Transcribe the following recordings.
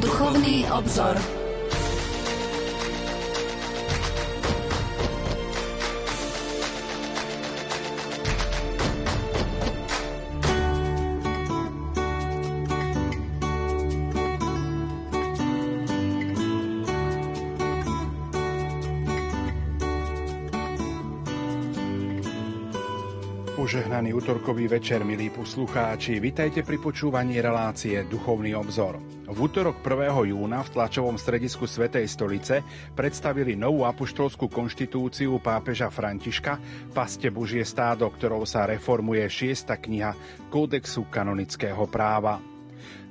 Duchovný obzor. Požehnaný útorkový večer, milí poslucháči. Vitajte pri počúvaní relácie Duchovný obzor. V útorok 1. júna v tlačovom stredisku Svetej stolice predstavili novú apoštolskú konštitúciu pápeža Františka Paste Božie stádo, ktorou sa reformuje šiesta kniha Kódexu kanonického práva.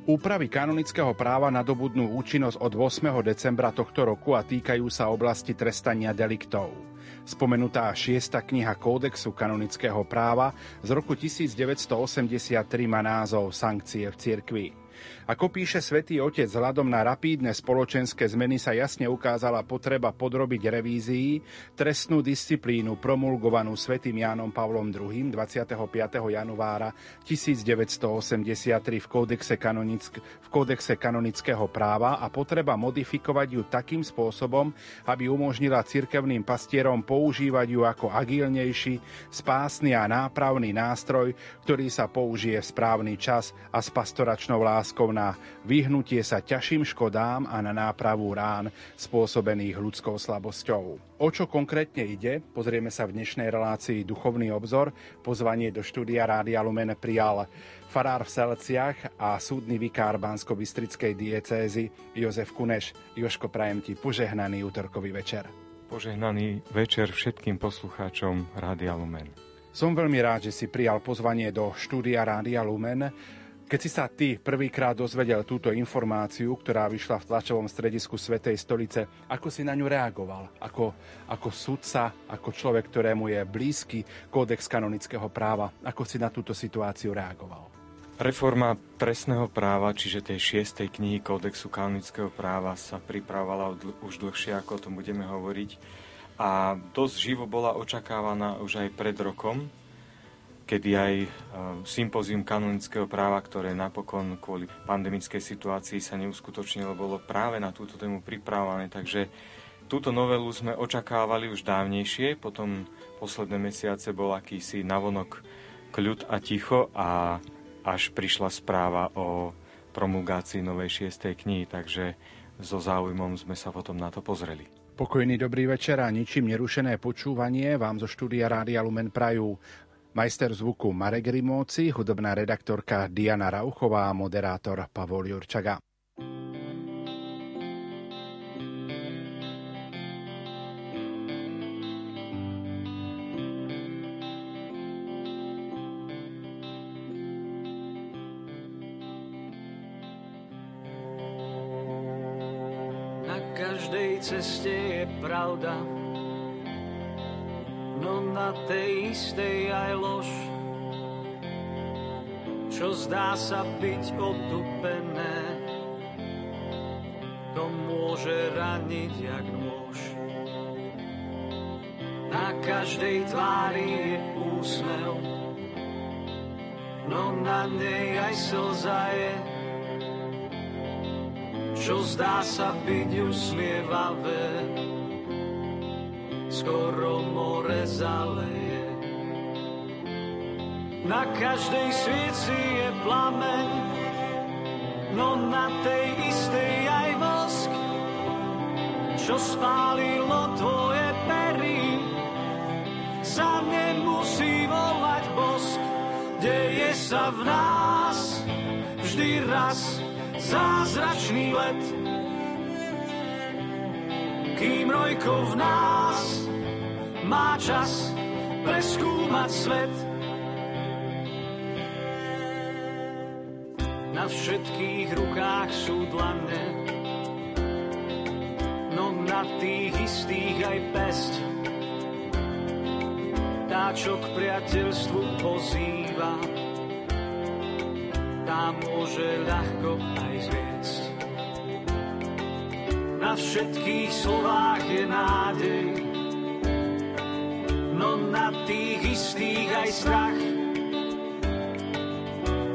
Úpravy kanonického práva nadobudnú účinnosť od 8. decembra tohto roku a týkajú sa oblasti trestania deliktov. Spomenutá šiesta kniha Kódexu kanonického práva z roku 1983 má názov Sankcie v cirkvi. Ako píše svätý Otec, vzhľadom na rapídne spoločenské zmeny sa jasne ukázala potreba podrobiť revízii trestnú disciplínu promulgovanú svätým Jánom Pavlom II 25. januára 1983 v kódexe, kanonick- v kódexe kanonického práva a potreba modifikovať ju takým spôsobom, aby umožnila cirkevným pastierom používať ju ako agilnejší, spásny a nápravný nástroj, ktorý sa použije v správny čas a s pastoračnou láskou na vyhnutie sa ťažším škodám a na nápravu rán spôsobených ľudskou slabosťou. O čo konkrétne ide, pozrieme sa v dnešnej relácii Duchovný obzor. Pozvanie do štúdia Rádia Lumen prijal farár v Selciach a súdny vikár Bansko-Bystrickej diecézy Jozef Kuneš. Joško, prajem ti požehnaný útorkový večer. Požehnaný večer všetkým poslucháčom Rádia Lumen. Som veľmi rád, že si prijal pozvanie do štúdia Rádia Lumen. Keď si sa ty prvýkrát dozvedel túto informáciu, ktorá vyšla v tlačovom stredisku Svetej stolice, ako si na ňu reagoval? Ako, ako sudca, ako človek, ktorému je blízky kódex kanonického práva, ako si na túto situáciu reagoval? Reforma trestného práva, čiže tej šiestej knihy Kódexu kanonického práva sa pripravovala už dlhšie, ako o tom budeme hovoriť. A dosť živo bola očakávaná už aj pred rokom, kedy aj e, sympózium kanonického práva, ktoré napokon kvôli pandemickej situácii sa neuskutočnilo, bolo práve na túto tému pripravované. Takže túto novelu sme očakávali už dávnejšie, potom posledné mesiace bol akýsi navonok kľud a ticho a až prišla správa o promulgácii novej šiestej knihy, takže so záujmom sme sa potom na to pozreli. Pokojný dobrý večer a ničím nerušené počúvanie vám zo štúdia Rádia Lumen Prajú Majster zvuku Marek Rimóci, hudobná redaktorka Diana Rauchová a moderátor Pavol Jurčaga. Na každej ceste je pravda, na tej istej aj lož. Čo zdá sa byť otupené, to môže raniť jak nôž. Na každej tvári je úsmev, no na nej aj slza je. Čo zdá sa byť usmievavé, skoro more zaleje. Na každej svieci je plameň, no na tej istej aj vosk, čo spálilo tvoje pery, sa nemusí volať bosk. Deje sa v nás vždy raz zázračný let, kým rojko v nás má čas preskúmať svet. Na všetkých rukách sú dlane, no na tých istých aj pesť. Tá, čo k priateľstvu pozýva, tá môže ľahko aj zviesť. Na všetkých slovách je nádej, mocných strach.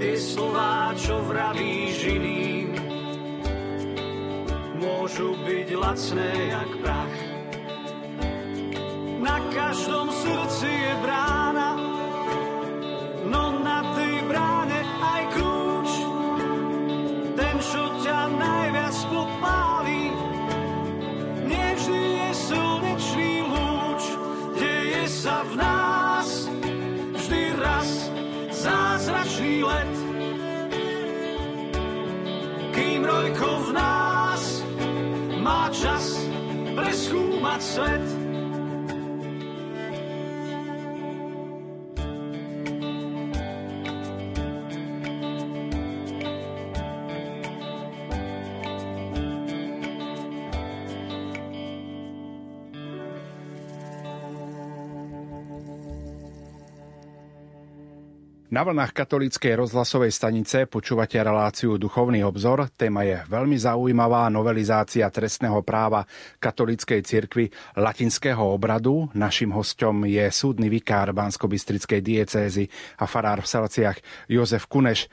Tie slová, čo vravíš iným, môžu byť lacné jak prach. Na každom srdci je brán, svet. Na vlnách katolíckej rozhlasovej stanice počúvate reláciu Duchovný obzor. Téma je veľmi zaujímavá novelizácia trestného práva katolíckej cirkvi latinského obradu. Našim hostom je súdny vikár Bansko-Bystrickej diecézy a farár v Salciach Jozef Kuneš.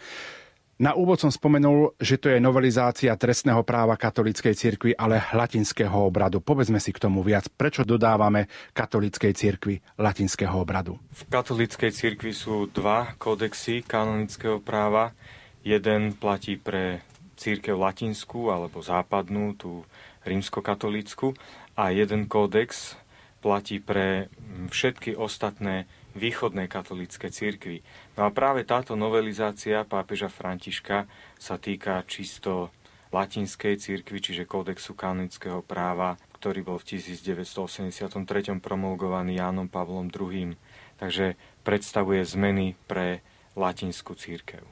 Na úvod som spomenul, že to je novelizácia trestného práva katolíckej cirkvi, ale latinského obradu. Povedzme si k tomu viac. Prečo dodávame katolíckej cirkvi latinského obradu? V katolíckej cirkvi sú dva kódexy kanonického práva. Jeden platí pre církev latinskú alebo západnú, tú rímskokatolícku a jeden kódex platí pre všetky ostatné východnej katolíckej cirkvi. No a práve táto novelizácia pápeža Františka sa týka čisto latinskej cirkvi, čiže kódexu kanonického práva, ktorý bol v 1983 promulgovaný Jánom Pavlom II. Takže predstavuje zmeny pre latinskú církev.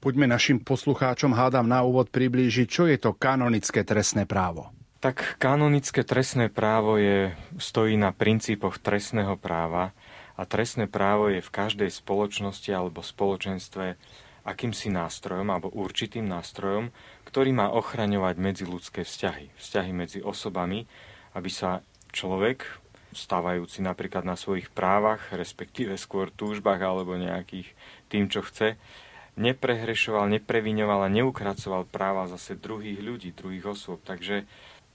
Poďme našim poslucháčom hádam na úvod priblížiť, čo je to kanonické trestné právo. Tak kanonické trestné právo je, stojí na princípoch trestného práva, a trestné právo je v každej spoločnosti alebo spoločenstve akýmsi nástrojom alebo určitým nástrojom, ktorý má ochraňovať medziludské vzťahy, vzťahy medzi osobami, aby sa človek, stávajúci napríklad na svojich právach, respektíve skôr túžbách alebo nejakých tým, čo chce, neprehrešoval, nepreviňoval a neukracoval práva zase druhých ľudí, druhých osôb. Takže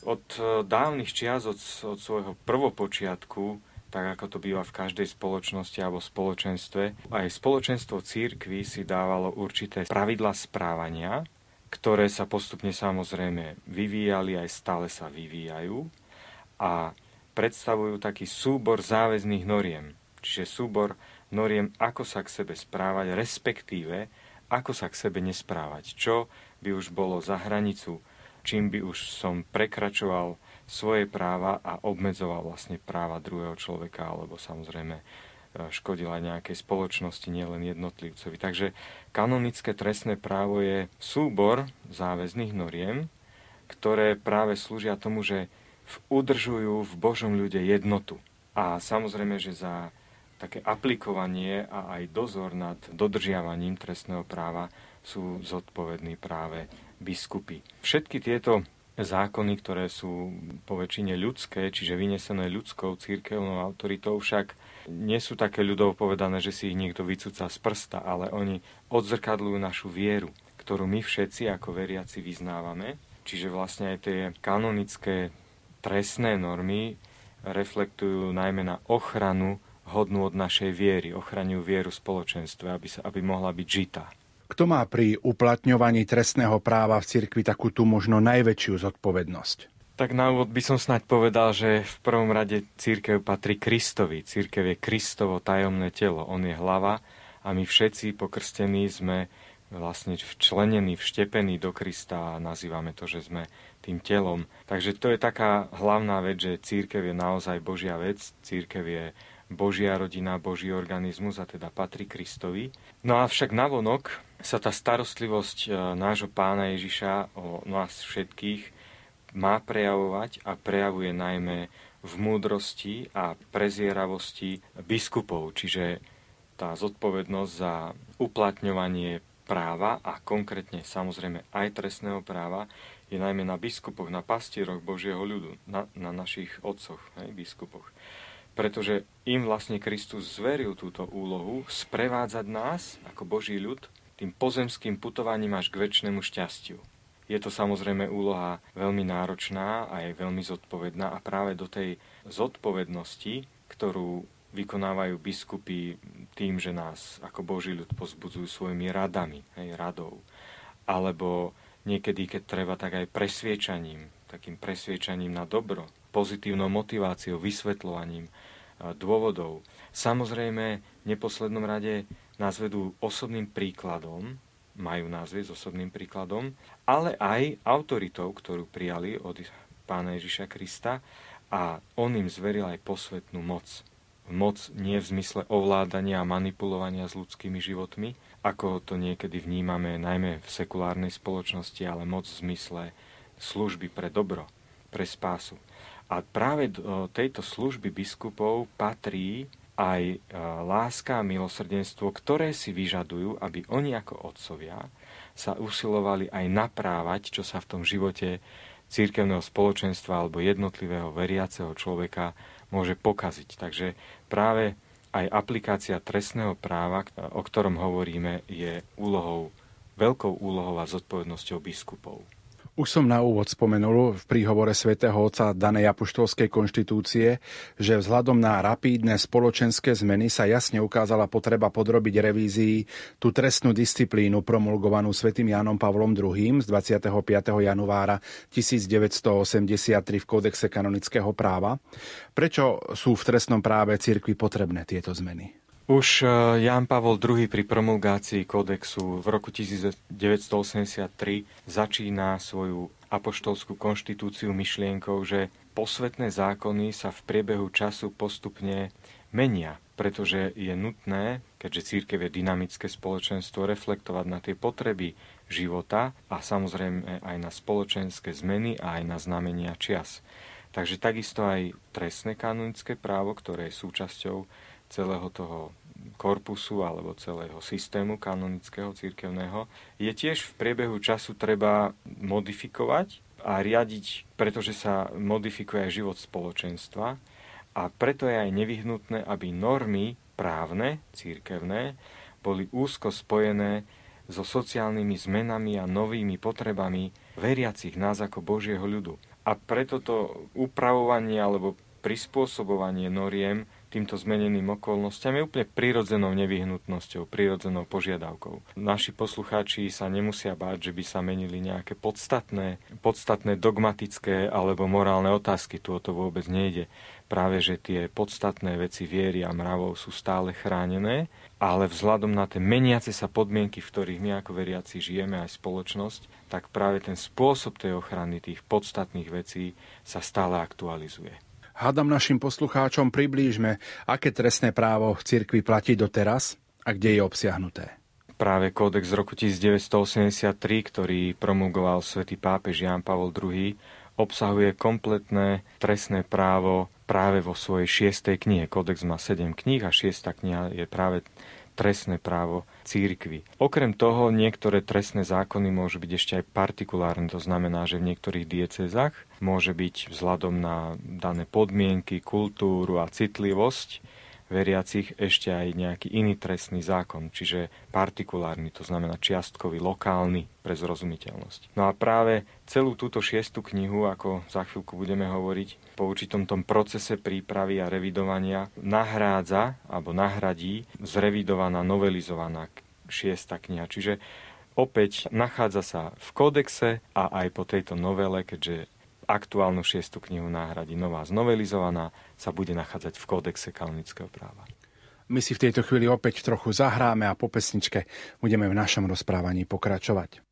od dávnych čias, od, od svojho prvopočiatku, tak ako to býva v každej spoločnosti alebo spoločenstve. Aj spoločenstvo církvy si dávalo určité pravidla správania, ktoré sa postupne samozrejme vyvíjali, aj stále sa vyvíjajú a predstavujú taký súbor záväzných noriem. Čiže súbor noriem, ako sa k sebe správať, respektíve ako sa k sebe nesprávať. Čo by už bolo za hranicu, čím by už som prekračoval svoje práva a obmedzoval vlastne práva druhého človeka, alebo samozrejme e, škodil aj nejakej spoločnosti, nielen jednotlivcovi. Takže kanonické trestné právo je súbor záväzných noriem, ktoré práve slúžia tomu, že udržujú v Božom ľude jednotu. A samozrejme, že za také aplikovanie a aj dozor nad dodržiavaním trestného práva sú zodpovední práve biskupy. Všetky tieto zákony, ktoré sú po väčšine ľudské, čiže vynesené ľudskou církevnou autoritou, však nie sú také ľudov povedané, že si ich niekto vycúca z prsta, ale oni odzrkadľujú našu vieru, ktorú my všetci ako veriaci vyznávame. Čiže vlastne aj tie kanonické trestné normy reflektujú najmä na ochranu hodnú od našej viery, ochraňujú vieru spoločenstve, aby, sa, aby mohla byť žitá. Kto má pri uplatňovaní trestného práva v cirkvi takú tú možno najväčšiu zodpovednosť? Tak na úvod by som snáď povedal, že v prvom rade církev patrí Kristovi. Církev je Kristovo tajomné telo. On je hlava a my všetci pokrstení sme vlastne včlenení, vštepení do Krista a nazývame to, že sme tým telom. Takže to je taká hlavná vec, že církev je naozaj Božia vec. Církev je Božia rodina, Boží organizmus a teda patrí Kristovi. No a však navonok sa tá starostlivosť e, nášho pána Ježiša o nás všetkých má prejavovať a prejavuje najmä v múdrosti a prezieravosti biskupov, čiže tá zodpovednosť za uplatňovanie práva a konkrétne samozrejme aj trestného práva je najmä na biskupoch, na pastieroch Božieho ľudu, na, na našich otcoch, hej, biskupoch pretože im vlastne Kristus zveril túto úlohu sprevádzať nás ako Boží ľud tým pozemským putovaním až k väčšnému šťastiu. Je to samozrejme úloha veľmi náročná a je veľmi zodpovedná a práve do tej zodpovednosti, ktorú vykonávajú biskupy tým, že nás ako Boží ľud pozbudzujú svojimi radami, hej, radou. Alebo niekedy, keď treba, tak aj presviečaním, takým presviečaním na dobro, pozitívnou motiváciou, vysvetľovaním dôvodov. Samozrejme, v neposlednom rade nás vedú osobným príkladom, majú nás viesť osobným príkladom, ale aj autoritou, ktorú prijali od pána Ježiša Krista a on im zveril aj posvetnú moc. Moc nie v zmysle ovládania a manipulovania s ľudskými životmi, ako to niekedy vnímame najmä v sekulárnej spoločnosti, ale moc v zmysle služby pre dobro, pre spásu. A práve do tejto služby biskupov patrí aj e, láska a milosrdenstvo, ktoré si vyžadujú, aby oni ako otcovia sa usilovali aj naprávať, čo sa v tom živote církevného spoločenstva alebo jednotlivého veriaceho človeka môže pokaziť. Takže práve aj aplikácia trestného práva, o ktorom hovoríme, je úlohou, veľkou úlohou a zodpovednosťou biskupov. Už som na úvod spomenul v príhovore svätého Otca danej apoštolskej konštitúcie, že vzhľadom na rapídne spoločenské zmeny sa jasne ukázala potreba podrobiť revízii tú trestnú disciplínu promulgovanú svätým Jánom Pavlom II z 25. januára 1983 v kódexe kanonického práva. Prečo sú v trestnom práve cirkvi potrebné tieto zmeny? Už e, Ján Pavol II pri promulgácii kódexu v roku 1983 začína svoju apoštolskú konštitúciu myšlienkou, že posvetné zákony sa v priebehu času postupne menia, pretože je nutné, keďže církev je dynamické spoločenstvo, reflektovať na tie potreby života a samozrejme aj na spoločenské zmeny a aj na znamenia čias. Takže takisto aj trestné kanonické právo, ktoré je súčasťou celého toho korpusu alebo celého systému kanonického církevného, je tiež v priebehu času treba modifikovať a riadiť, pretože sa modifikuje aj život spoločenstva a preto je aj nevyhnutné, aby normy právne, církevné, boli úzko spojené so sociálnymi zmenami a novými potrebami veriacich nás ako Božieho ľudu. A preto to upravovanie alebo prispôsobovanie noriem týmto zmeneným okolnostiam je úplne prirodzenou nevyhnutnosťou, prirodzenou požiadavkou. Naši poslucháči sa nemusia báť, že by sa menili nejaké podstatné, podstatné dogmatické alebo morálne otázky. Tu o to vôbec nejde. Práve, že tie podstatné veci viery a mravov sú stále chránené, ale vzhľadom na tie meniace sa podmienky, v ktorých my ako veriaci žijeme aj spoločnosť, tak práve ten spôsob tej ochrany tých podstatných vecí sa stále aktualizuje. Hádam našim poslucháčom priblížme, aké trestné právo v cirkvi platí doteraz a kde je obsiahnuté. Práve kódex z roku 1983, ktorý promulgoval svätý pápež Jan Pavol II, obsahuje kompletné trestné právo práve vo svojej šiestej knihe. Kódex má 7 kníh a šiesta kniha je práve trestné právo církvy. Okrem toho niektoré trestné zákony môžu byť ešte aj partikulárne, to znamená, že v niektorých diecezách môže byť vzhľadom na dané podmienky, kultúru a citlivosť veriacich ešte aj nejaký iný trestný zákon, čiže partikulárny, to znamená čiastkový, lokálny pre zrozumiteľnosť. No a práve celú túto šiestu knihu, ako za chvíľku budeme hovoriť, po určitom tom procese prípravy a revidovania nahrádza alebo nahradí zrevidovaná, novelizovaná šiesta kniha. Čiže opäť nachádza sa v kódexe a aj po tejto novele, keďže aktuálnu šiestu knihu náhradí nová znovelizovaná, sa bude nachádzať v kódexe kanonického práva. My si v tejto chvíli opäť trochu zahráme a po pesničke budeme v našom rozprávaní pokračovať.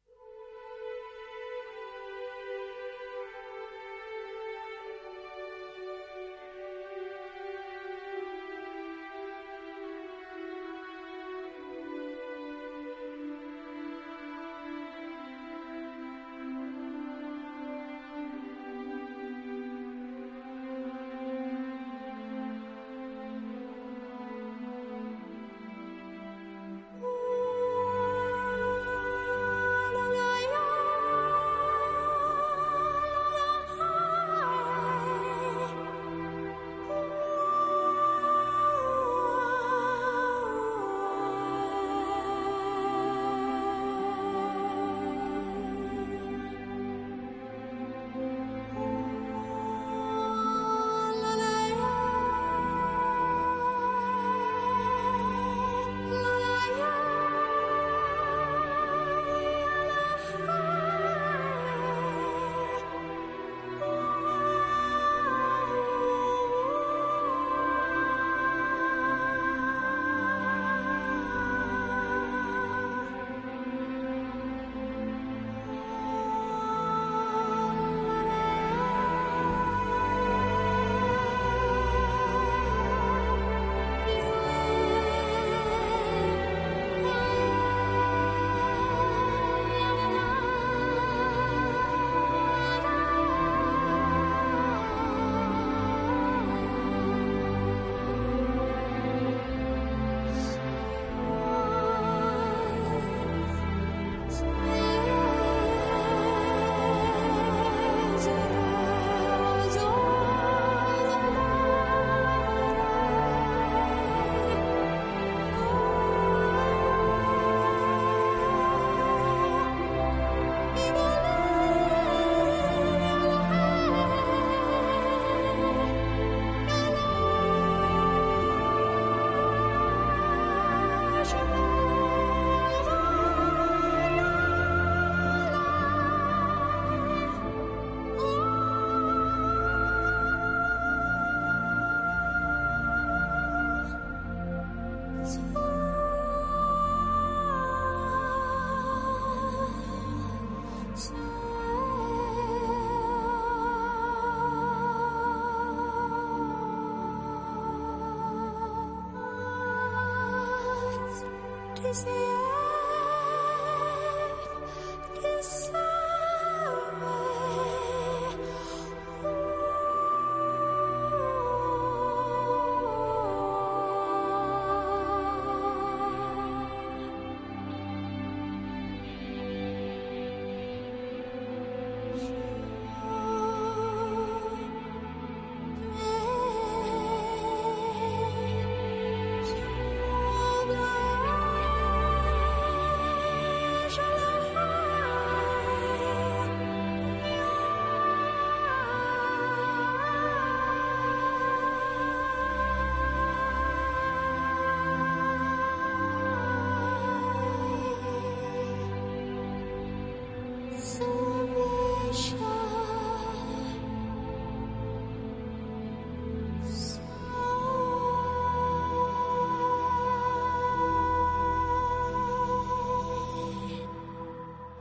is the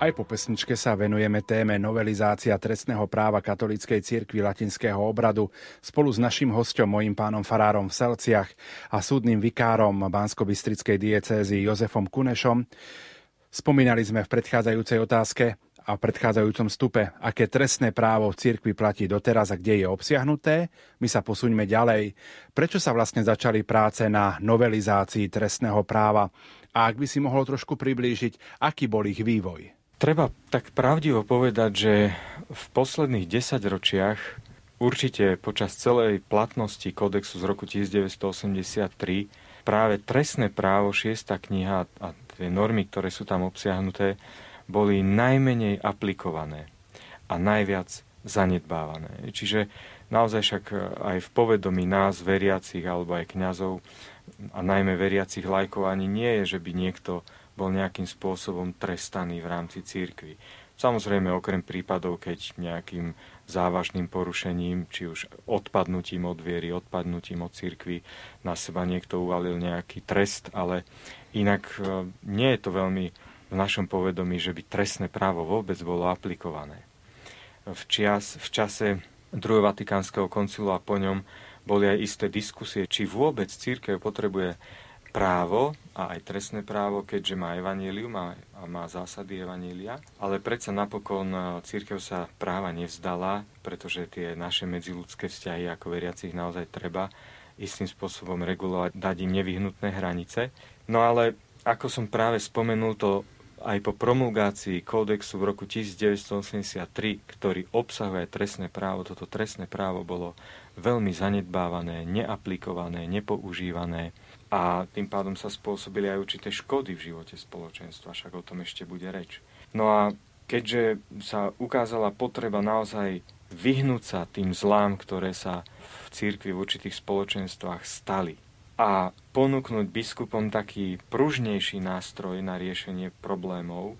Aj po pesničke sa venujeme téme novelizácia trestného práva katolíckej cirkvi latinského obradu spolu s našim hostom, mojím pánom farárom v Selciach a súdnym vikárom bansko diecézy Jozefom Kunešom. Spomínali sme v predchádzajúcej otázke a v predchádzajúcom stupe, aké trestné právo v cirkvi platí doteraz a kde je obsiahnuté. My sa posuňme ďalej. Prečo sa vlastne začali práce na novelizácii trestného práva? A ak by si mohol trošku priblížiť, aký bol ich vývoj? Treba tak pravdivo povedať, že v posledných desaťročiach určite počas celej platnosti kódexu z roku 1983 práve trestné právo, šiesta kniha a tie normy, ktoré sú tam obsiahnuté, boli najmenej aplikované a najviac zanedbávané. Čiže naozaj však aj v povedomí nás, veriacich alebo aj kňazov a najmä veriacich lajkov ani nie je, že by niekto bol nejakým spôsobom trestaný v rámci církvy. Samozrejme, okrem prípadov, keď nejakým závažným porušením, či už odpadnutím od viery, odpadnutím od církvy, na seba niekto uvalil nejaký trest, ale inak e, nie je to veľmi v našom povedomí, že by trestné právo vôbec bolo aplikované. V, čias, v čase druhého Vatikánskeho koncilu a po ňom boli aj isté diskusie, či vôbec církev potrebuje právo a aj trestné právo, keďže má evanílium a, a má zásady evanília. Ale predsa napokon e, církev sa práva nevzdala, pretože tie naše medziludské vzťahy ako veriacich naozaj treba istým spôsobom regulovať, dať im nevyhnutné hranice. No ale ako som práve spomenul, to aj po promulgácii kódexu v roku 1983, ktorý obsahuje trestné právo, toto trestné právo bolo veľmi zanedbávané, neaplikované, nepoužívané a tým pádom sa spôsobili aj určité škody v živote spoločenstva, však o tom ešte bude reč. No a keďže sa ukázala potreba naozaj vyhnúť sa tým zlám, ktoré sa v církvi v určitých spoločenstvách stali a ponúknuť biskupom taký pružnejší nástroj na riešenie problémov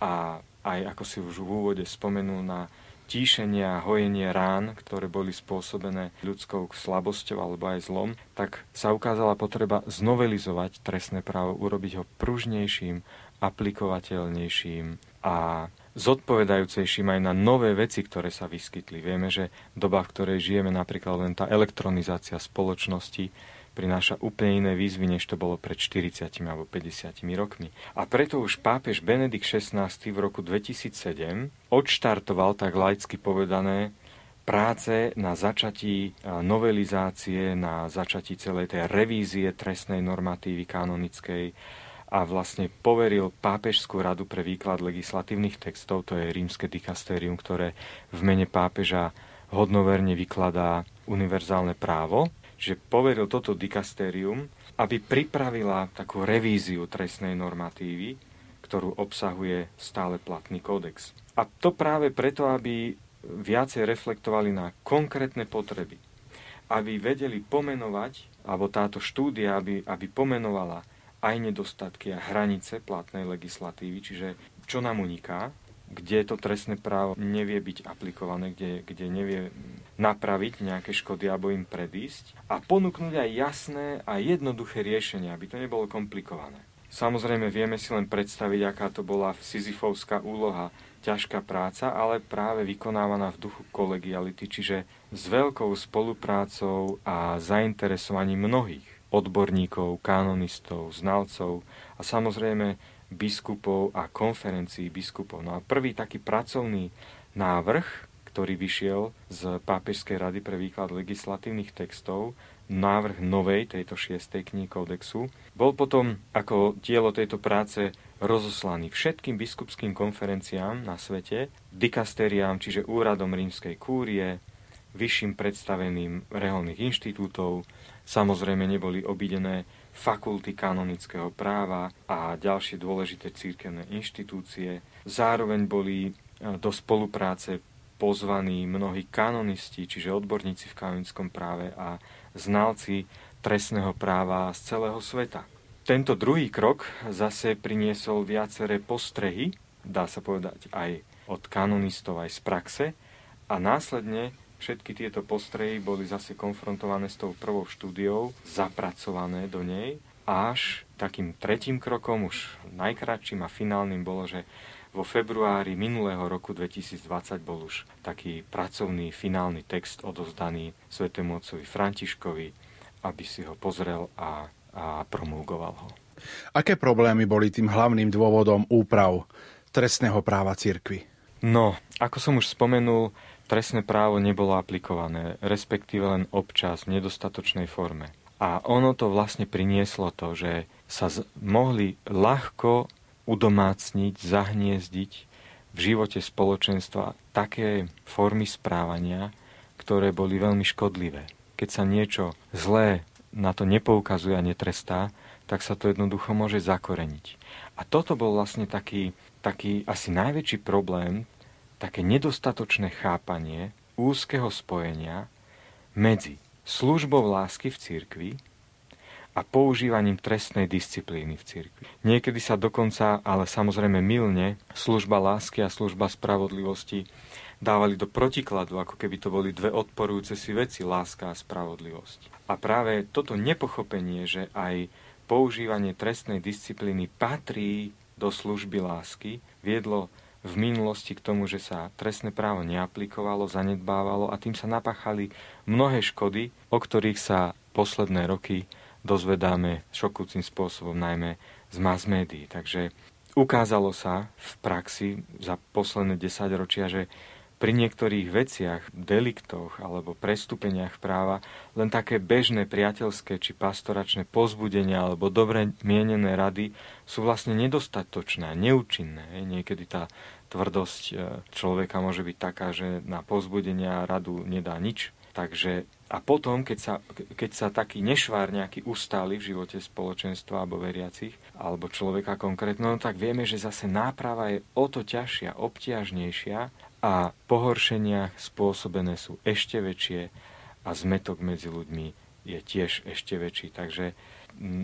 a aj ako si už v úvode spomenul na tíšenie a hojenie rán, ktoré boli spôsobené ľudskou slabosťou alebo aj zlom, tak sa ukázala potreba znovelizovať trestné právo, urobiť ho pružnejším, aplikovateľnejším a zodpovedajúcejším aj na nové veci, ktoré sa vyskytli. Vieme, že doba, v ktorej žijeme, napríklad len tá elektronizácia spoločnosti, prináša úplne iné výzvy, než to bolo pred 40 alebo 50 rokmi. A preto už pápež Benedikt XVI v roku 2007 odštartoval, tak laicky povedané, práce na začatí novelizácie, na začatí celej tej revízie trestnej normatívy kanonickej a vlastne poveril Pápežskú radu pre výklad legislatívnych textov, to je rímske dikastérium, ktoré v mene pápeža hodnoverne vykladá univerzálne právo že poveril toto dikastérium, aby pripravila takú revíziu trestnej normatívy, ktorú obsahuje stále platný kódex. A to práve preto, aby viacej reflektovali na konkrétne potreby. Aby vedeli pomenovať, alebo táto štúdia, aby, aby pomenovala aj nedostatky a hranice platnej legislatívy, čiže čo nám uniká, kde to trestné právo nevie byť aplikované, kde, kde nevie napraviť nejaké škody alebo im predísť a ponúknuť aj jasné a jednoduché riešenia, aby to nebolo komplikované. Samozrejme vieme si len predstaviť, aká to bola Sisyfovská úloha, ťažká práca, ale práve vykonávaná v duchu kolegiality, čiže s veľkou spoluprácou a zainteresovaním mnohých odborníkov, kanonistov, znalcov a samozrejme biskupov a konferencií biskupov. No a prvý taký pracovný návrh, ktorý vyšiel z Pápežskej rady pre výklad legislatívnych textov, návrh novej tejto šiestej knihy kódexu, bol potom ako dielo tejto práce rozoslaný všetkým biskupským konferenciám na svete, dikastériám, čiže úradom rímskej kúrie, vyšším predstaveným reholných inštitútov, samozrejme neboli obidené fakulty kanonického práva a ďalšie dôležité církevné inštitúcie. Zároveň boli e, do spolupráce pozvaní mnohí kanonisti, čiže odborníci v kanonickom práve a znalci trestného práva z celého sveta. Tento druhý krok zase priniesol viaceré postrehy, dá sa povedať aj od kanonistov, aj z praxe, a následne Všetky tieto postrehy boli zase konfrontované s tou prvou štúdiou, zapracované do nej, až takým tretím krokom, už najkračším a finálnym bolo, že vo februári minulého roku 2020 bol už taký pracovný finálny text odozdaný svetému otcovi Františkovi, aby si ho pozrel a, a promulgoval ho. Aké problémy boli tým hlavným dôvodom úprav trestného práva cirkvy? No, ako som už spomenul, trestné právo nebolo aplikované, respektíve len občas v nedostatočnej forme. A ono to vlastne prinieslo to, že sa z- mohli ľahko udomácniť, zahniezdiť v živote spoločenstva také formy správania, ktoré boli veľmi škodlivé. Keď sa niečo zlé na to nepoukazuje a netrestá, tak sa to jednoducho môže zakoreniť. A toto bol vlastne taký, taký asi najväčší problém také nedostatočné chápanie úzkeho spojenia medzi službou lásky v cirkvi a používaním trestnej disciplíny v cirkvi. Niekedy sa dokonca, ale samozrejme milne, služba lásky a služba spravodlivosti dávali do protikladu, ako keby to boli dve odporujúce si veci, láska a spravodlivosť. A práve toto nepochopenie, že aj používanie trestnej disciplíny patrí do služby lásky, viedlo v minulosti k tomu, že sa trestné právo neaplikovalo, zanedbávalo a tým sa napáchali mnohé škody, o ktorých sa posledné roky dozvedáme šokúcim spôsobom, najmä z mass médií. Takže ukázalo sa v praxi za posledné desaťročia, že pri niektorých veciach, deliktoch alebo prestúpeniach práva len také bežné priateľské či pastoračné pozbudenia alebo dobre mienené rady sú vlastne nedostatočné, neúčinné. Niekedy tá tvrdosť e, človeka môže byť taká, že na pozbudenia radu nedá nič. Takže a potom, keď sa, keď sa taký nešvár nejaký ustáli v živote spoločenstva alebo veriacich, alebo človeka konkrétno, no tak vieme, že zase náprava je o to ťažšia, obťažnejšia a pohoršenia spôsobené sú ešte väčšie a zmetok medzi ľuďmi je tiež ešte väčší. Takže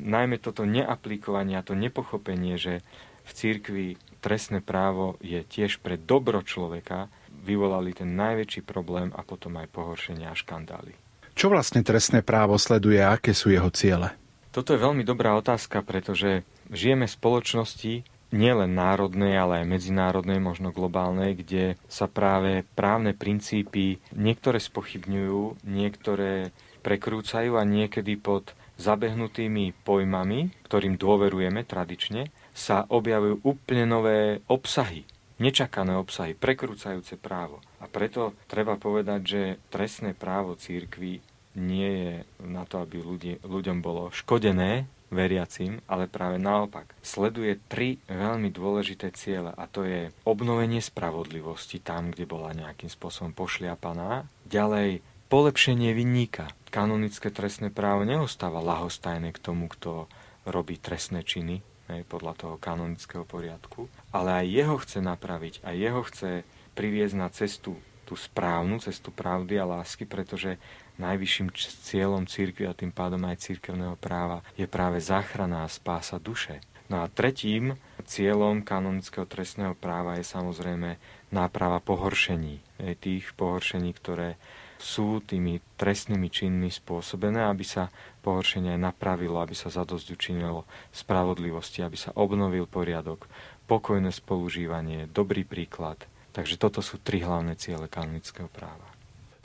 najmä toto neaplikovanie a to nepochopenie, že v církvi trestné právo je tiež pre dobro človeka, vyvolali ten najväčší problém a potom aj pohoršenia a škandály. Čo vlastne trestné právo sleduje a aké sú jeho ciele? Toto je veľmi dobrá otázka, pretože žijeme v spoločnosti, nielen národnej, ale aj medzinárodnej, možno globálnej, kde sa práve právne princípy niektoré spochybňujú, niektoré prekrúcajú a niekedy pod zabehnutými pojmami, ktorým dôverujeme tradične, sa objavujú úplne nové obsahy, nečakané obsahy, prekrúcajúce právo. A preto treba povedať, že trestné právo církvy nie je na to, aby ľudí, ľuďom bolo škodené, veriacim, ale práve naopak. Sleduje tri veľmi dôležité ciele a to je obnovenie spravodlivosti tam, kde bola nejakým spôsobom pošliapaná. Ďalej polepšenie vinníka. Kanonické trestné právo neostáva lahostajné k tomu, kto robí trestné činy, hej, podľa toho kanonického poriadku, ale aj jeho chce napraviť, aj jeho chce priviesť na cestu, tú správnu cestu pravdy a lásky, pretože najvyšším cieľom církvy a tým pádom aj církevného práva je práve záchrana a spása duše. No a tretím cieľom kanonického trestného práva je samozrejme náprava pohoršení. Tých pohoršení, ktoré sú tými trestnými činmi spôsobené, aby sa pohoršenie napravilo, aby sa zadosť učinilo spravodlivosti, aby sa obnovil poriadok, pokojné spolužívanie, dobrý príklad. Takže toto sú tri hlavné ciele kanonického práva.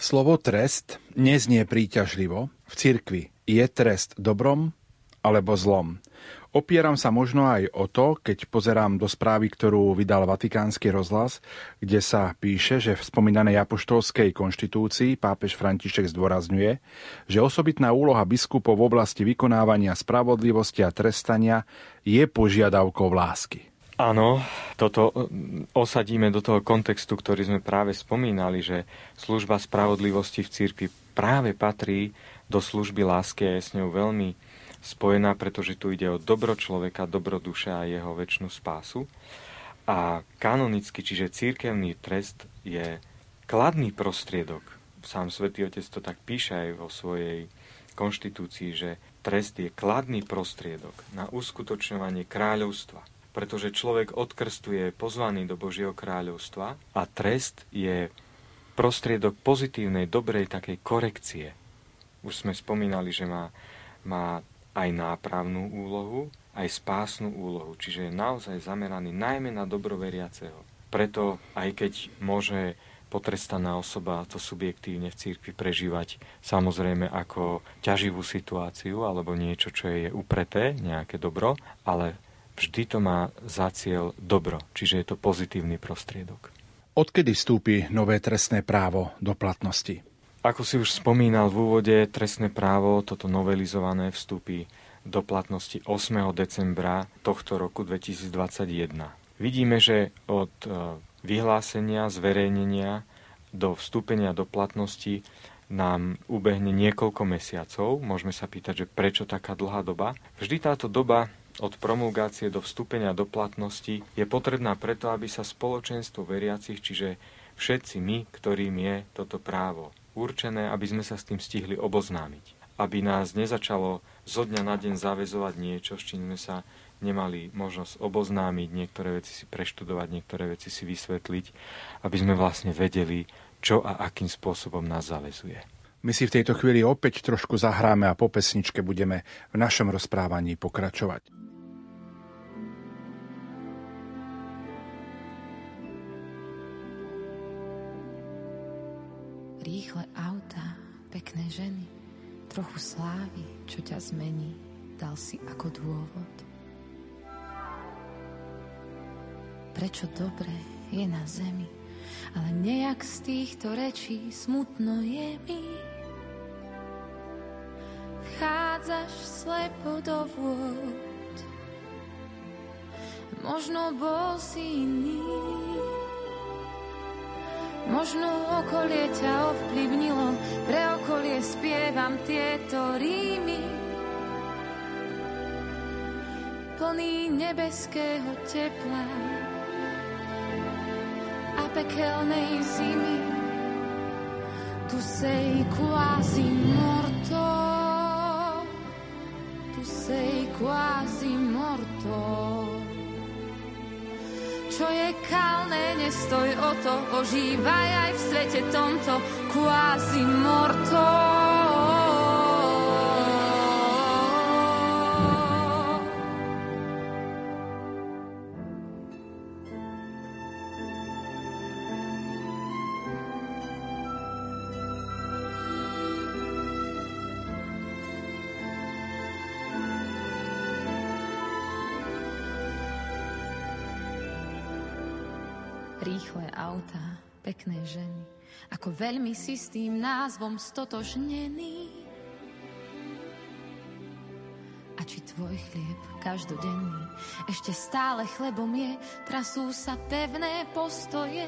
Slovo trest neznie príťažlivo. V cirkvi je trest dobrom alebo zlom. Opieram sa možno aj o to, keď pozerám do správy, ktorú vydal Vatikánsky rozhlas, kde sa píše, že v spomínanej apoštolskej konštitúcii pápež František zdôrazňuje, že osobitná úloha biskupov v oblasti vykonávania spravodlivosti a trestania je požiadavkou lásky. Áno, toto mm, osadíme do toho kontextu, ktorý sme práve spomínali, že služba spravodlivosti v cirkvi práve patrí do služby lásky a je s ňou veľmi spojená, pretože tu ide o dobro človeka, dobro duše a jeho väčšinu spásu. A kanonicky, čiže církevný trest je kladný prostriedok. Sám svätý Otec to tak píše aj vo svojej konštitúcii, že trest je kladný prostriedok na uskutočňovanie kráľovstva. Pretože človek odkrstuje pozvaný do Božieho kráľovstva a trest je prostriedok pozitívnej, dobrej takej korekcie. Už sme spomínali, že má, má aj nápravnú úlohu, aj spásnu úlohu, čiže je naozaj zameraný najmä na dobroveriaceho. Preto aj keď môže potrestaná osoba to subjektívne v cirkvi prežívať samozrejme ako ťaživú situáciu alebo niečo, čo je upreté, nejaké dobro, ale vždy to má za cieľ dobro, čiže je to pozitívny prostriedok. Odkedy vstúpi nové trestné právo do platnosti? Ako si už spomínal v úvode, trestné právo, toto novelizované, vstúpi do platnosti 8. decembra tohto roku 2021. Vidíme, že od e, vyhlásenia, zverejnenia do vstúpenia do platnosti nám ubehne niekoľko mesiacov. Môžeme sa pýtať, že prečo taká dlhá doba. Vždy táto doba od promulgácie do vstúpenia do platnosti je potrebná preto, aby sa spoločenstvo veriacich, čiže všetci my, ktorým je toto právo určené, aby sme sa s tým stihli oboznámiť. Aby nás nezačalo zo dňa na deň zavezovať niečo, s čím sme sa nemali možnosť oboznámiť, niektoré veci si preštudovať, niektoré veci si vysvetliť, aby sme vlastne vedeli, čo a akým spôsobom nás zavezuje. My si v tejto chvíli opäť trošku zahráme a po pesničke budeme v našom rozprávaní pokračovať. Rýchle auta, pekné ženy, trochu slávy, čo ťa zmení, dal si ako dôvod. Prečo dobre je na zemi, ale nejak z týchto rečí smutno je mi. Vchádzaš slepo do vôd, možno bol si iný, Možno okolie ťa ovplyvnilo, pre okolie spievam tieto rímy. Plný nebeského tepla a pekelnej zimy. Tu sei quasi morto, sei quasi morto čo je kalné, nestoj o to, ožívaj aj v svete tomto, quasi morto. Autá, pekné ženy, ako veľmi si s tým názvom stotožnený. A či tvoj chlieb každodenný ešte stále chlebom je, trasú sa pevné postoje.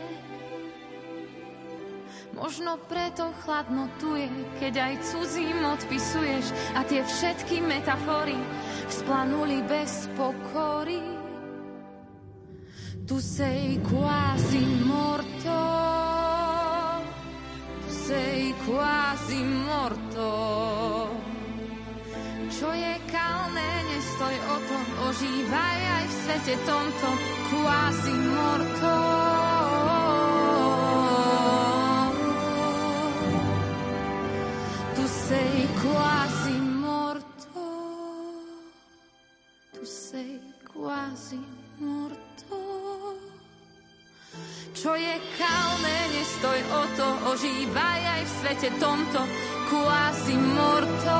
Možno preto chladno tu je, keď aj cudzím odpisuješ a tie všetky metafory vzplanuli bez pokory. Tu sei quasi morto, tu sei quasi morto. Čo je kalné, nes nestoj o to, ožívaj aj v svete tomto quasi morto. Tu sei quasi morto, tu sei quasi morto. Čo je kalné, nestoj o to, ožívaj aj v svete tomto quasi morto.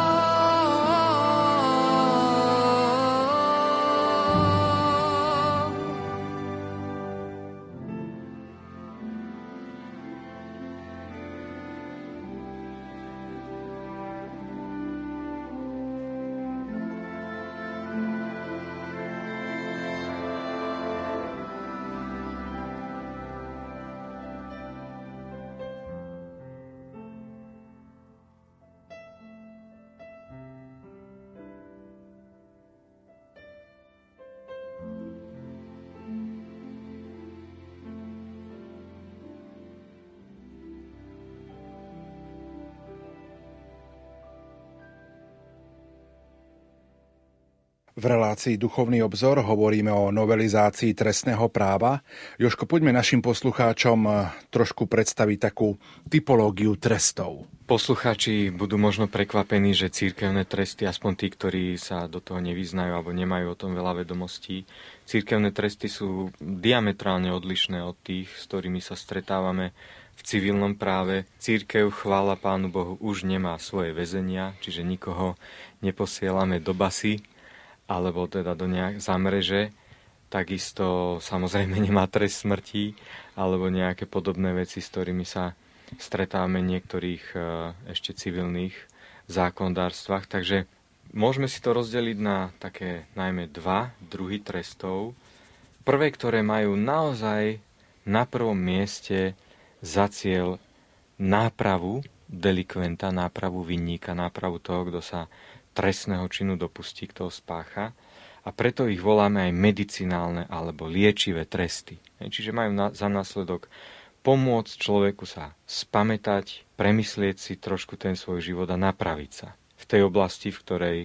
V relácii Duchovný obzor hovoríme o novelizácii trestného práva. Joško, poďme našim poslucháčom trošku predstaviť takú typológiu trestov. Poslucháči budú možno prekvapení, že církevné tresty, aspoň tí, ktorí sa do toho nevyznajú alebo nemajú o tom veľa vedomostí, církevné tresty sú diametrálne odlišné od tých, s ktorými sa stretávame v civilnom práve. Církev, chvála Pánu Bohu, už nemá svoje väzenia, čiže nikoho neposielame do basy, alebo teda do nejak zamreže, takisto samozrejme nemá trest smrti alebo nejaké podobné veci, s ktorými sa stretávame v niektorých e, ešte civilných zákonodárstvách. Takže môžeme si to rozdeliť na také najmä dva druhy trestov. Prvé, ktoré majú naozaj na prvom mieste za cieľ nápravu delikventa, nápravu vinníka, nápravu toho, kto sa trestného činu dopustí, kto ho spácha. A preto ich voláme aj medicinálne alebo liečivé tresty. Čiže majú za následok pomôcť človeku sa spamätať, premyslieť si trošku ten svoj život a napraviť sa v tej oblasti, v ktorej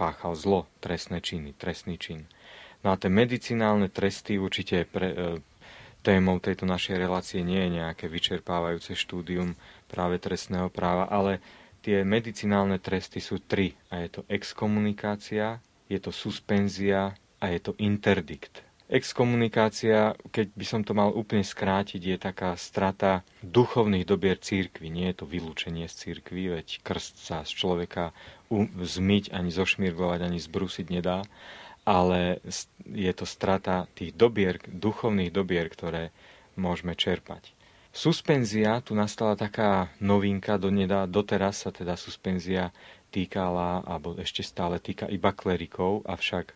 páchal zlo, trestné činy, trestný čin. No a tie medicinálne tresty určite pre, e, témou tejto našej relácie nie je nejaké vyčerpávajúce štúdium práve trestného práva, ale Tie medicinálne tresty sú tri a je to exkomunikácia, je to suspenzia a je to interdikt. Exkomunikácia, keď by som to mal úplne skrátiť, je taká strata duchovných dobier církvy. Nie je to vylúčenie z církvy, veď krst sa z človeka zmyť, ani zošmirgovať, ani zbrusiť nedá, ale je to strata tých dobier, duchovných dobier, ktoré môžeme čerpať. Suspenzia, tu nastala taká novinka, do nedá, doteraz sa teda suspenzia týkala, alebo ešte stále týka iba klerikov, avšak e,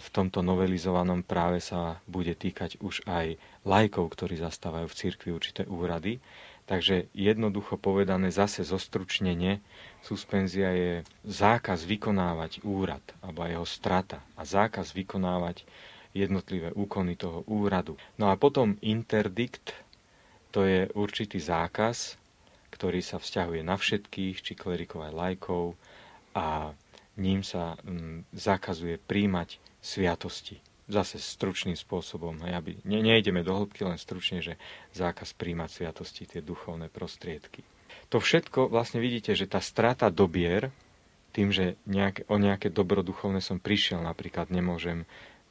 v tomto novelizovanom práve sa bude týkať už aj lajkov, ktorí zastávajú v cirkvi určité úrady. Takže jednoducho povedané, zase zostručnenie, suspenzia je zákaz vykonávať úrad, alebo jeho strata a zákaz vykonávať jednotlivé úkony toho úradu. No a potom interdikt, to je určitý zákaz, ktorý sa vzťahuje na všetkých, či klerikov aj lajkov a ním sa mm, zakazuje príjmať sviatosti. Zase stručným spôsobom. Aby, ne, nejdeme do hĺbky, len stručne, že zákaz príjmať sviatosti, tie duchovné prostriedky. To všetko vlastne vidíte, že tá strata dobier, tým, že nejaké, o nejaké dobro duchovné som prišiel, napríklad nemôžem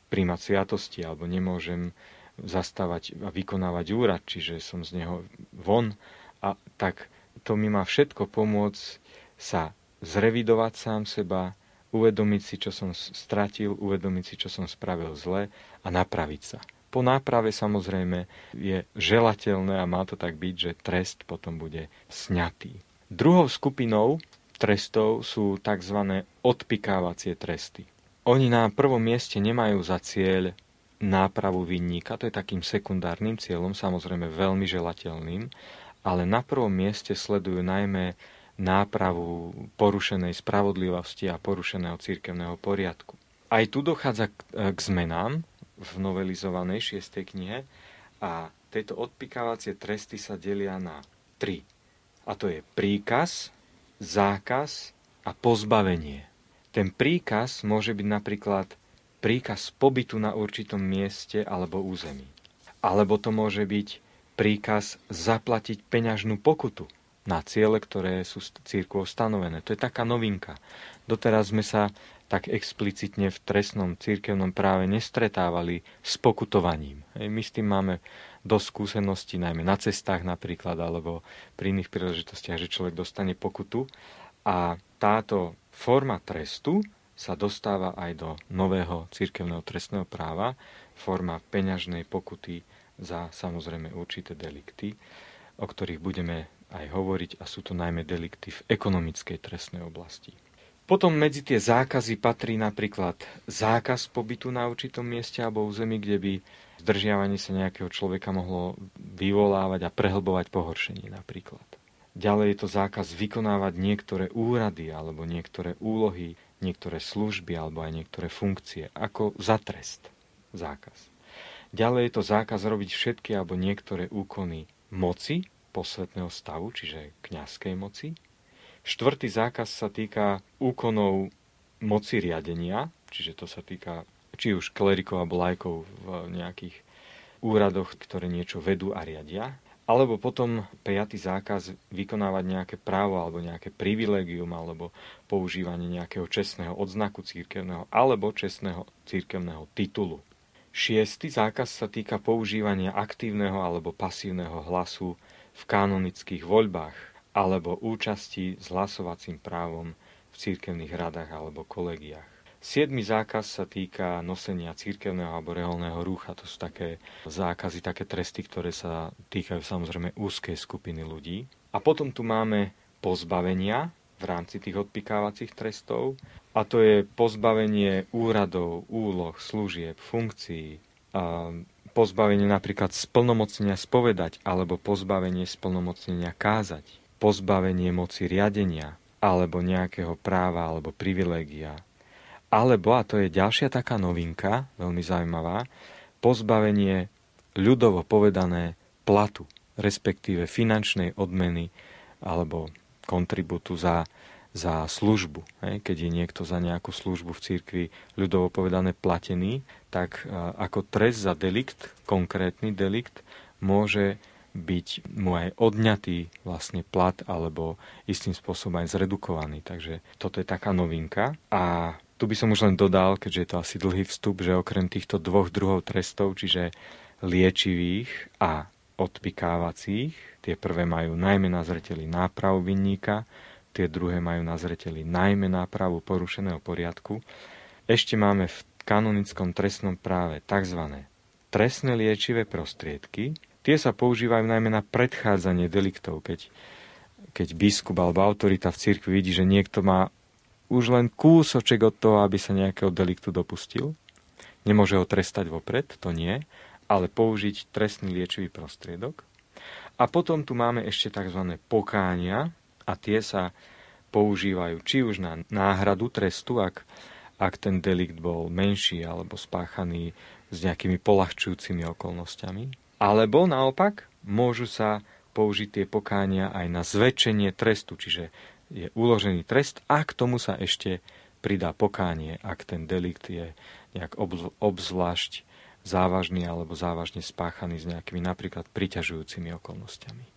príjmať sviatosti, alebo nemôžem zastávať a vykonávať úrad, čiže som z neho von, a tak to mi má všetko pomôcť sa zrevidovať sám seba, uvedomiť si, čo som stratil, uvedomiť si, čo som spravil zle a napraviť sa. Po náprave samozrejme je želateľné a má to tak byť, že trest potom bude sňatý. Druhou skupinou trestov sú tzv. odpikávacie tresty. Oni na prvom mieste nemajú za cieľ nápravu vinníka, to je takým sekundárnym cieľom, samozrejme veľmi želateľným, ale na prvom mieste sledujú najmä nápravu porušenej spravodlivosti a porušeného církevného poriadku. Aj tu dochádza k, k zmenám v novelizovanej 6. knihe a tieto odpikávacie tresty sa delia na tri. A to je príkaz, zákaz a pozbavenie. Ten príkaz môže byť napríklad príkaz pobytu na určitom mieste alebo území. Alebo to môže byť príkaz zaplatiť peňažnú pokutu na ciele, ktoré sú církvou stanovené. To je taká novinka. Doteraz sme sa tak explicitne v trestnom církevnom práve nestretávali s pokutovaním. My s tým máme dosť skúseností, najmä na cestách napríklad, alebo pri iných príležitostiach, že človek dostane pokutu. A táto forma trestu sa dostáva aj do nového církevného trestného práva, forma peňažnej pokuty za samozrejme určité delikty, o ktorých budeme aj hovoriť a sú to najmä delikty v ekonomickej trestnej oblasti. Potom medzi tie zákazy patrí napríklad zákaz pobytu na určitom mieste alebo území, kde by zdržiavanie sa nejakého človeka mohlo vyvolávať a prehlbovať pohoršenie napríklad. Ďalej je to zákaz vykonávať niektoré úrady alebo niektoré úlohy, niektoré služby alebo aj niektoré funkcie ako za trest. Zákaz. Ďalej je to zákaz robiť všetky alebo niektoré úkony moci, posvetného stavu, čiže kňazskej moci. Štvrtý zákaz sa týka úkonov moci riadenia, čiže to sa týka či už klerikov alebo lajkov v nejakých úradoch, ktoré niečo vedú a riadia. Alebo potom prijatý zákaz vykonávať nejaké právo alebo nejaké privilegium alebo používanie nejakého čestného odznaku církevného alebo čestného církevného titulu. Šiestý zákaz sa týka používania aktívneho alebo pasívneho hlasu v kanonických voľbách alebo účasti s hlasovacím právom v církevných radách alebo kolegiách. Siedmy zákaz sa týka nosenia církevného alebo reholného rúcha. To sú také zákazy, také tresty, ktoré sa týkajú samozrejme úzkej skupiny ľudí. A potom tu máme pozbavenia v rámci tých odpikávacích trestov. A to je pozbavenie úradov, úloh, služieb, funkcií, pozbavenie napríklad splnomocnenia spovedať alebo pozbavenie splnomocnenia kázať, pozbavenie moci riadenia alebo nejakého práva alebo privilégia. Alebo, a to je ďalšia taká novinka, veľmi zaujímavá, pozbavenie ľudovo povedané platu, respektíve finančnej odmeny alebo kontributu za za službu. Keď je niekto za nejakú službu v cirkvi ľudovo povedané platený, tak ako trest za delikt, konkrétny delikt, môže byť mu aj odňatý vlastne plat alebo istým spôsobom aj zredukovaný. Takže toto je taká novinka. A tu by som už len dodal, keďže je to asi dlhý vstup, že okrem týchto dvoch druhov trestov, čiže liečivých a odpikávacích, tie prvé majú najmä na zreteli nápravu vinníka, tie druhé majú na zreteli najmä nápravu porušeného poriadku. Ešte máme v kanonickom trestnom práve tzv. trestné liečivé prostriedky. Tie sa používajú najmä na predchádzanie deliktov, keď, keď biskup alebo autorita v cirkvi vidí, že niekto má už len kúsoček od toho, aby sa nejakého deliktu dopustil. Nemôže ho trestať vopred, to nie, ale použiť trestný liečivý prostriedok. A potom tu máme ešte tzv. pokánia, a tie sa používajú či už na náhradu trestu, ak, ak ten delikt bol menší alebo spáchaný s nejakými polahčujúcimi okolnostiami. Alebo naopak môžu sa použiť tie pokánia aj na zväčšenie trestu, čiže je uložený trest a k tomu sa ešte pridá pokánie, ak ten delikt je nejak obzvlášť závažný alebo závažne spáchaný s nejakými napríklad priťažujúcimi okolnostiami.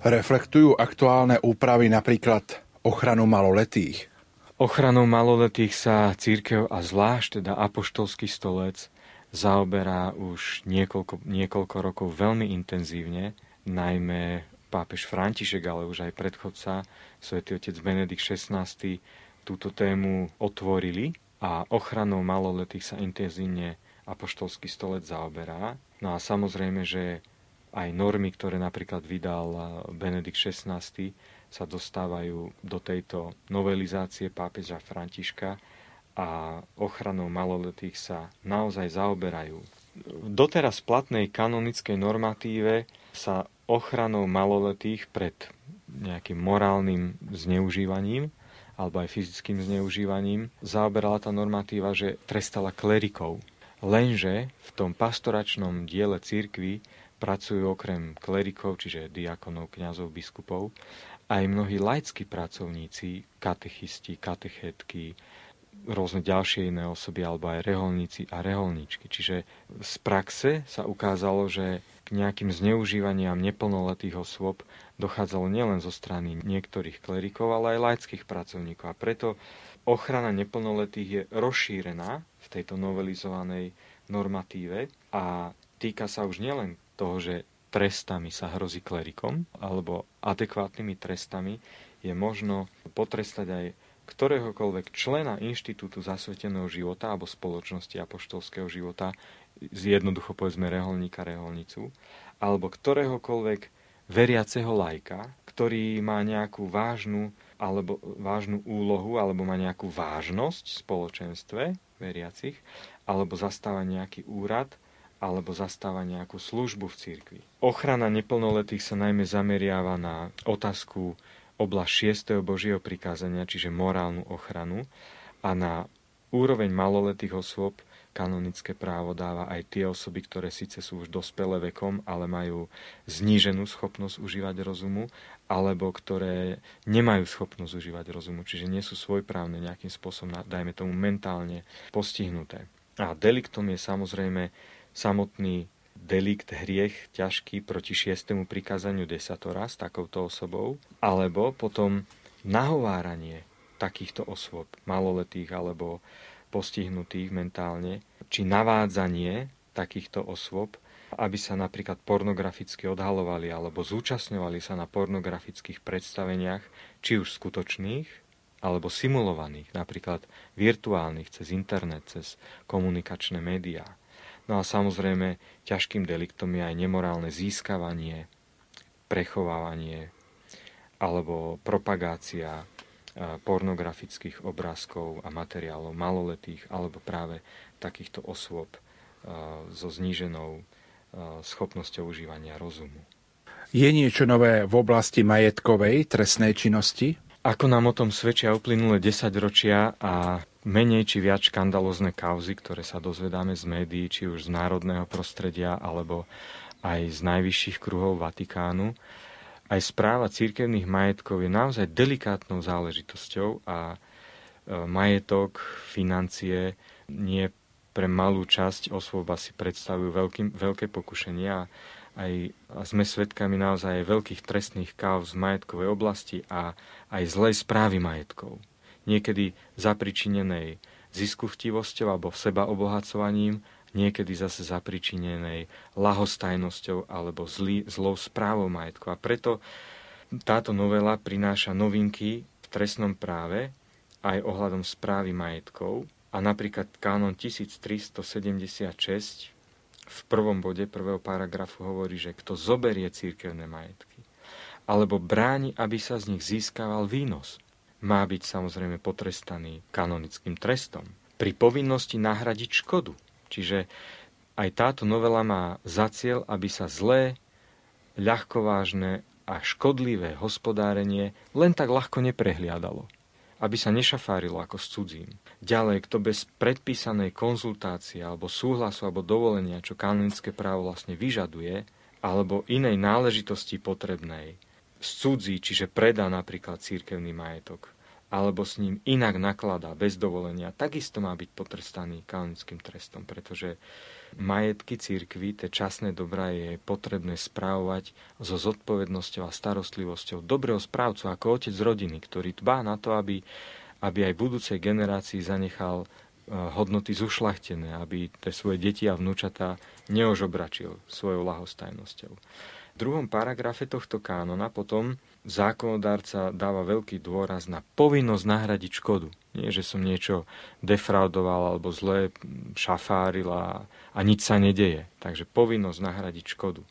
Reflektujú aktuálne úpravy napríklad ochranu maloletých? Ochranou maloletých sa církev a zvlášť teda apoštolský stolec zaoberá už niekoľko, niekoľko rokov veľmi intenzívne, najmä pápež František, ale už aj predchodca, svätý otec Benedikt XVI, túto tému otvorili a ochranou maloletých sa intenzívne apoštolský stolec zaoberá. No a samozrejme, že aj normy, ktoré napríklad vydal eh, Benedikt XVI, sa dostávajú do tejto novelizácie pápeža Františka a ochranou maloletých sa naozaj zaoberajú. V doteraz platnej kanonickej normatíve sa ochranou maloletých pred nejakým morálnym zneužívaním alebo aj fyzickým zneužívaním zaoberala tá normatíva, že trestala klerikov. Lenže v tom pastoračnom diele církvy pracujú okrem klerikov, čiže diakonov, kňazov, biskupov, aj mnohí laickí pracovníci, katechisti, katechetky, rôzne ďalšie iné osoby, alebo aj reholníci a reholníčky. Čiže z praxe sa ukázalo, že k nejakým zneužívaniam neplnoletých osôb dochádzalo nielen zo strany niektorých klerikov, ale aj laických pracovníkov. A preto ochrana neplnoletých je rozšírená v tejto novelizovanej normatíve a týka sa už nielen toho, že trestami sa hrozí klerikom, alebo adekvátnymi trestami je možno potrestať aj ktoréhokoľvek člena inštitútu zasveteného života alebo spoločnosti apoštolského života, jednoducho povedzme reholníka, reholnicu, alebo ktoréhokoľvek veriaceho lajka, ktorý má nejakú vážnu alebo vážnu úlohu, alebo má nejakú vážnosť v spoločenstve veriacich, alebo zastáva nejaký úrad, alebo zastáva nejakú službu v cirkvi. Ochrana neplnoletých sa najmä zameriava na otázku oblasť 6. Božieho prikázania, čiže morálnu ochranu, a na úroveň maloletých osôb kanonické právo dáva aj tie osoby, ktoré síce sú už dospelé vekom, ale majú zníženú schopnosť užívať rozumu, alebo ktoré nemajú schopnosť užívať rozumu, čiže nie sú svojprávne nejakým spôsobom, dajme tomu, mentálne postihnuté. A deliktom je samozrejme samotný delikt, hriech ťažký proti šiestému prikázaniu desatora s takouto osobou, alebo potom nahováranie takýchto osôb, maloletých alebo postihnutých mentálne, či navádzanie takýchto osôb, aby sa napríklad pornograficky odhalovali alebo zúčastňovali sa na pornografických predstaveniach, či už skutočných, alebo simulovaných, napríklad virtuálnych, cez internet, cez komunikačné médiá. No a samozrejme, ťažkým deliktom je aj nemorálne získavanie, prechovávanie alebo propagácia pornografických obrázkov a materiálov maloletých alebo práve takýchto osôb so zníženou schopnosťou užívania rozumu. Je niečo nové v oblasti majetkovej trestnej činnosti? Ako nám o tom svedčia uplynulé 10 ročia a menej či viac škandalozne kauzy, ktoré sa dozvedáme z médií, či už z národného prostredia alebo aj z najvyšších kruhov Vatikánu, aj správa církevných majetkov je naozaj delikátnou záležitosťou a e, majetok, financie nie pre malú časť osôb asi predstavujú veľký, veľké pokušenia aj a sme svedkami naozaj veľkých trestných káv z majetkovej oblasti a aj zlej správy majetkov. Niekedy zapričinenej ziskuchtivosťou alebo seba obohacovaním niekedy zase zapričinenej lahostajnosťou alebo zlý, zlou správou majetku. A preto táto novela prináša novinky v trestnom práve aj ohľadom správy majetkov. A napríklad kánon 1376 v prvom bode prvého paragrafu hovorí, že kto zoberie církevné majetky alebo bráni, aby sa z nich získaval výnos, má byť samozrejme potrestaný kanonickým trestom. Pri povinnosti nahradiť škodu, Čiže aj táto novela má za cieľ, aby sa zlé, ľahkovážne a škodlivé hospodárenie len tak ľahko neprehliadalo. Aby sa nešafárilo ako s cudzím. Ďalej, kto bez predpísanej konzultácie alebo súhlasu alebo dovolenia, čo kanonické právo vlastne vyžaduje, alebo inej náležitosti potrebnej, cudzí, čiže predá napríklad církevný majetok, alebo s ním inak nakladá bez dovolenia, takisto má byť potrestaný kanonickým trestom, pretože majetky církvy, tie časné dobrá je potrebné správovať so zodpovednosťou a starostlivosťou dobrého správcu ako otec rodiny, ktorý dbá na to, aby, aby aj budúcej generácii zanechal eh, hodnoty zušlachtené, aby tie svoje deti a vnúčatá neožobračil svojou lahostajnosťou. V druhom paragrafe tohto kánona potom zákonodárca dáva veľký dôraz na povinnosť nahradiť škodu. Nie, že som niečo defraudoval alebo zle šafáril a, a nič sa nedeje. Takže povinnosť nahradiť škodu.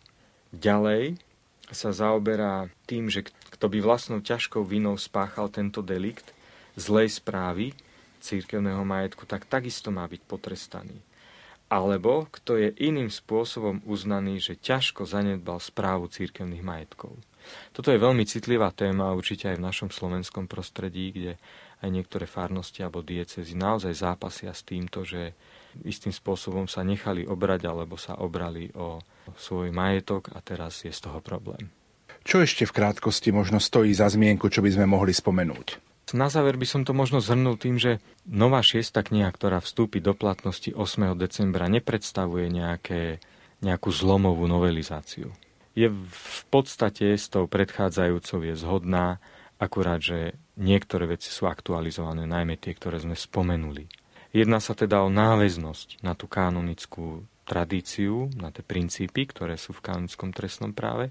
Ďalej sa zaoberá tým, že kto by vlastnou ťažkou vinou spáchal tento delikt zlej správy církevného majetku, tak takisto má byť potrestaný. Alebo kto je iným spôsobom uznaný, že ťažko zanedbal správu církevných majetkov. Toto je veľmi citlivá téma určite aj v našom slovenskom prostredí, kde aj niektoré farnosti alebo diecezy naozaj zápasia s týmto, že istým spôsobom sa nechali obrať alebo sa obrali o svoj majetok a teraz je z toho problém. Čo ešte v krátkosti možno stojí za zmienku, čo by sme mohli spomenúť? Na záver by som to možno zhrnul tým, že nová šiesta kniha, ktorá vstúpi do platnosti 8. decembra, nepredstavuje nejaké, nejakú zlomovú novelizáciu je v podstate s tou predchádzajúcou je zhodná, akurát, že niektoré veci sú aktualizované, najmä tie, ktoré sme spomenuli. Jedná sa teda o náväznosť na tú kanonickú tradíciu, na tie princípy, ktoré sú v kanonickom trestnom práve.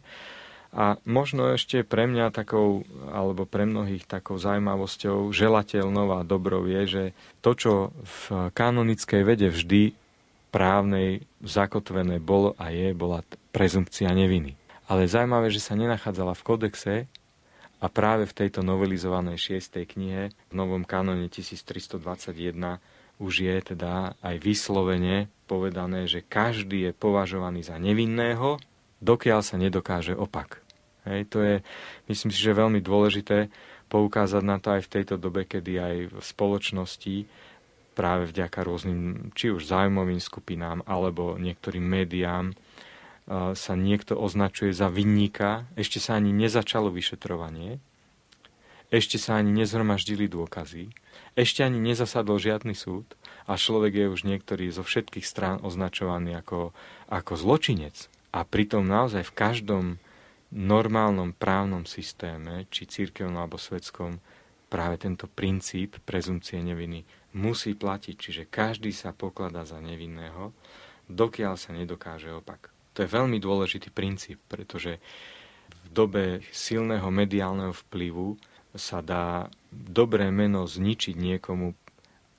A možno ešte pre mňa takou, alebo pre mnohých takou zaujímavosťou, želateľnou a dobrou je, že to, čo v kanonickej vede vždy právnej zakotvené bolo a je, bola prezumpcia neviny. Ale zaujímavé, že sa nenachádzala v kodexe a práve v tejto novelizovanej 6. knihe v Novom kanone 1321 už je teda aj vyslovene povedané, že každý je považovaný za nevinného, dokiaľ sa nedokáže opak. Hej, to je, myslím si, že veľmi dôležité poukázať na to aj v tejto dobe, kedy aj v spoločnosti práve vďaka rôznym, či už zájmovým skupinám, alebo niektorým médiám, sa niekto označuje za vinníka, ešte sa ani nezačalo vyšetrovanie, ešte sa ani nezhromaždili dôkazy, ešte ani nezasadol žiadny súd a človek je už niektorý zo všetkých strán označovaný ako, ako zločinec. A pritom naozaj v každom normálnom právnom systéme, či církevnom alebo svetskom, práve tento princíp prezumcie neviny musí platiť. Čiže každý sa pokladá za nevinného, dokiaľ sa nedokáže opak. To je veľmi dôležitý princíp, pretože v dobe silného mediálneho vplyvu sa dá dobré meno zničiť niekomu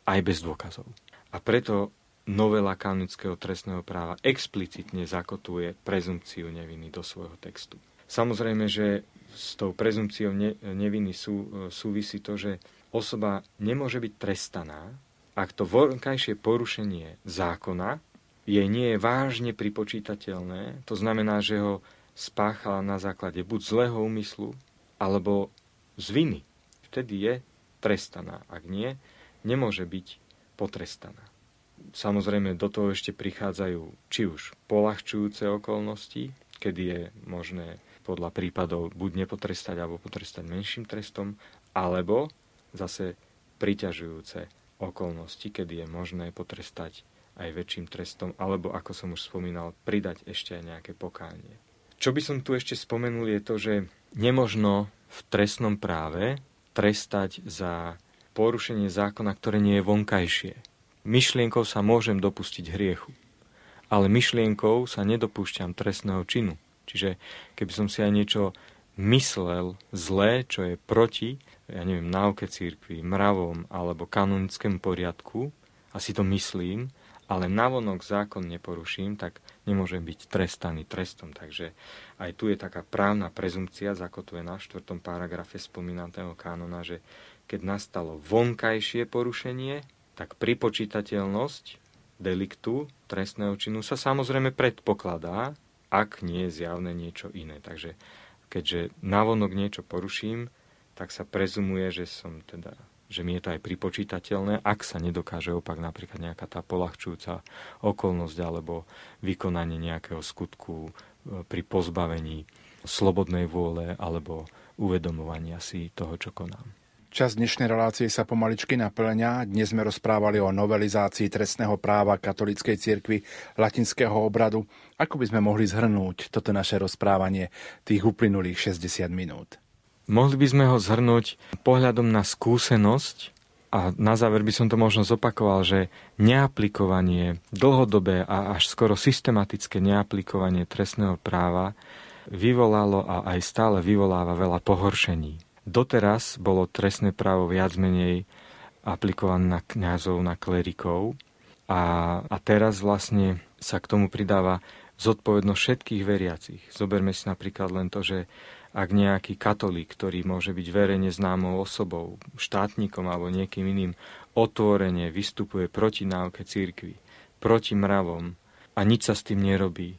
aj bez dôkazov. A preto novela kanonického trestného práva explicitne zakotuje prezumciu neviny do svojho textu. Samozrejme, že s tou prezumciou neviny sú, súvisí to, že osoba nemôže byť trestaná, ak to vonkajšie porušenie zákona jej nie je vážne pripočítateľné, to znamená, že ho spáchala na základe buď zlého úmyslu, alebo z viny. Vtedy je trestaná. Ak nie, nemôže byť potrestaná. Samozrejme, do toho ešte prichádzajú či už polahčujúce okolnosti, kedy je možné podľa prípadov buď nepotrestať alebo potrestať menším trestom, alebo zase priťažujúce okolnosti, kedy je možné potrestať aj väčším trestom, alebo ako som už spomínal, pridať ešte aj nejaké pokánie. Čo by som tu ešte spomenul je to, že nemožno v trestnom práve trestať za porušenie zákona, ktoré nie je vonkajšie. Myšlienkou sa môžem dopustiť hriechu, ale myšlienkou sa nedopúšťam trestného činu. Čiže keby som si aj niečo myslel zlé, čo je proti, ja neviem, náuke církvy, mravom alebo kanonickému poriadku, a si to myslím, ale navonok zákon neporuším, tak nemôžem byť trestaný trestom. Takže aj tu je taká právna prezumcia zakotvená v 4. paragrafe spomínaného kánona, že keď nastalo vonkajšie porušenie, tak pripočítateľnosť deliktu trestného činu sa samozrejme predpokladá, ak nie je zjavné niečo iné. Takže keďže navonok niečo poruším, tak sa prezumuje, že som teda že mi je to aj pripočítateľné, ak sa nedokáže opak napríklad nejaká tá polahčujúca okolnosť alebo vykonanie nejakého skutku e, pri pozbavení slobodnej vôle alebo uvedomovania si toho, čo konám. Čas dnešnej relácie sa pomaličky naplňa. Dnes sme rozprávali o novelizácii trestného práva katolíckej cirkvi latinského obradu. Ako by sme mohli zhrnúť toto naše rozprávanie tých uplynulých 60 minút? Mohli by sme ho zhrnúť pohľadom na skúsenosť a na záver by som to možno zopakoval, že neaplikovanie, dlhodobé a až skoro systematické neaplikovanie trestného práva vyvolalo a aj stále vyvoláva veľa pohoršení. Doteraz bolo trestné právo viac menej aplikované na kňazov, na klerikov a, a teraz vlastne sa k tomu pridáva zodpovednosť všetkých veriacich. Zoberme si napríklad len to, že ak nejaký katolík, ktorý môže byť verejne známou osobou, štátnikom alebo niekým iným, otvorene vystupuje proti náuke církvy, proti mravom a nič sa s tým nerobí,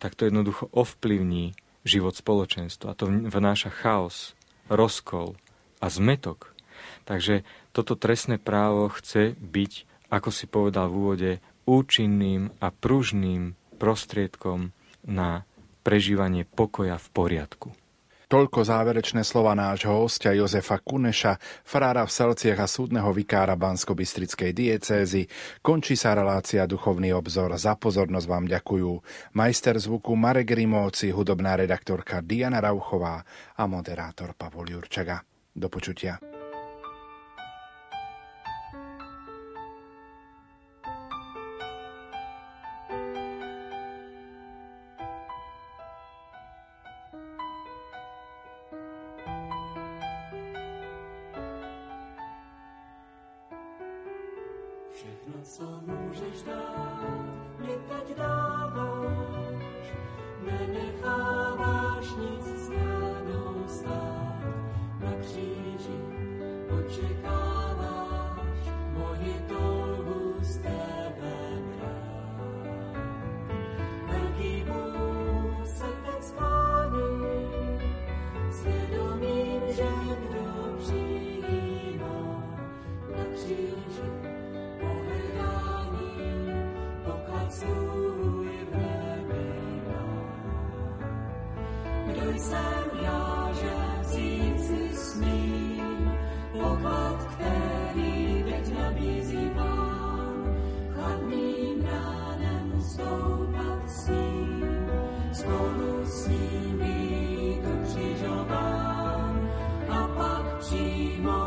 tak to jednoducho ovplyvní život spoločenstva. A to vnáša chaos, rozkol a zmetok. Takže toto trestné právo chce byť, ako si povedal v úvode, účinným a pružným prostriedkom na prežívanie pokoja v poriadku. Toľko záverečné slova nášho hostia Jozefa Kuneša, farára v Selciach a súdneho vikára Bansko-Bystrickej diecézy. Končí sa relácia Duchovný obzor. Za pozornosť vám ďakujú majster zvuku Marek Rimóci, hudobná redaktorka Diana Rauchová a moderátor Pavol Jurčaga. Do počutia. Život